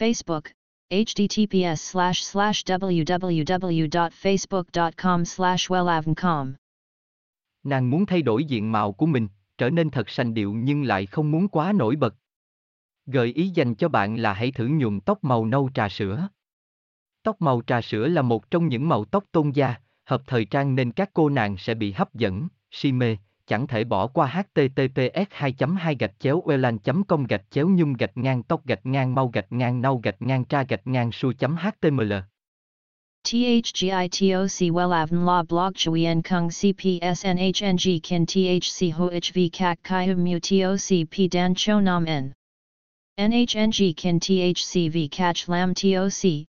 Facebook, https slash slash www.facebook.com slash wellavncom. Nàng muốn thay đổi diện mạo của mình, trở nên thật sành điệu nhưng lại không muốn quá nổi bật. Gợi ý dành cho bạn là hãy thử nhuộm tóc màu nâu trà sữa. Tóc màu trà sữa là một trong những màu tóc tôn gia, hợp thời trang nên các cô nàng sẽ bị hấp dẫn, si mê, chẳng thể bỏ qua https 2 2 gạch chéo welan com gạch chéo nhung gạch ngang tóc gạch ngang mau gạch ngang nâu gạch ngang tra gạch ngang su html. THGITOC WELAVN La Blog Chuyen Kung CPSNHNG Kin THC HOHV Kak Kai Mu TOC P Dan Cho Nam N. NHNG Kin THC V CACH Lam TOC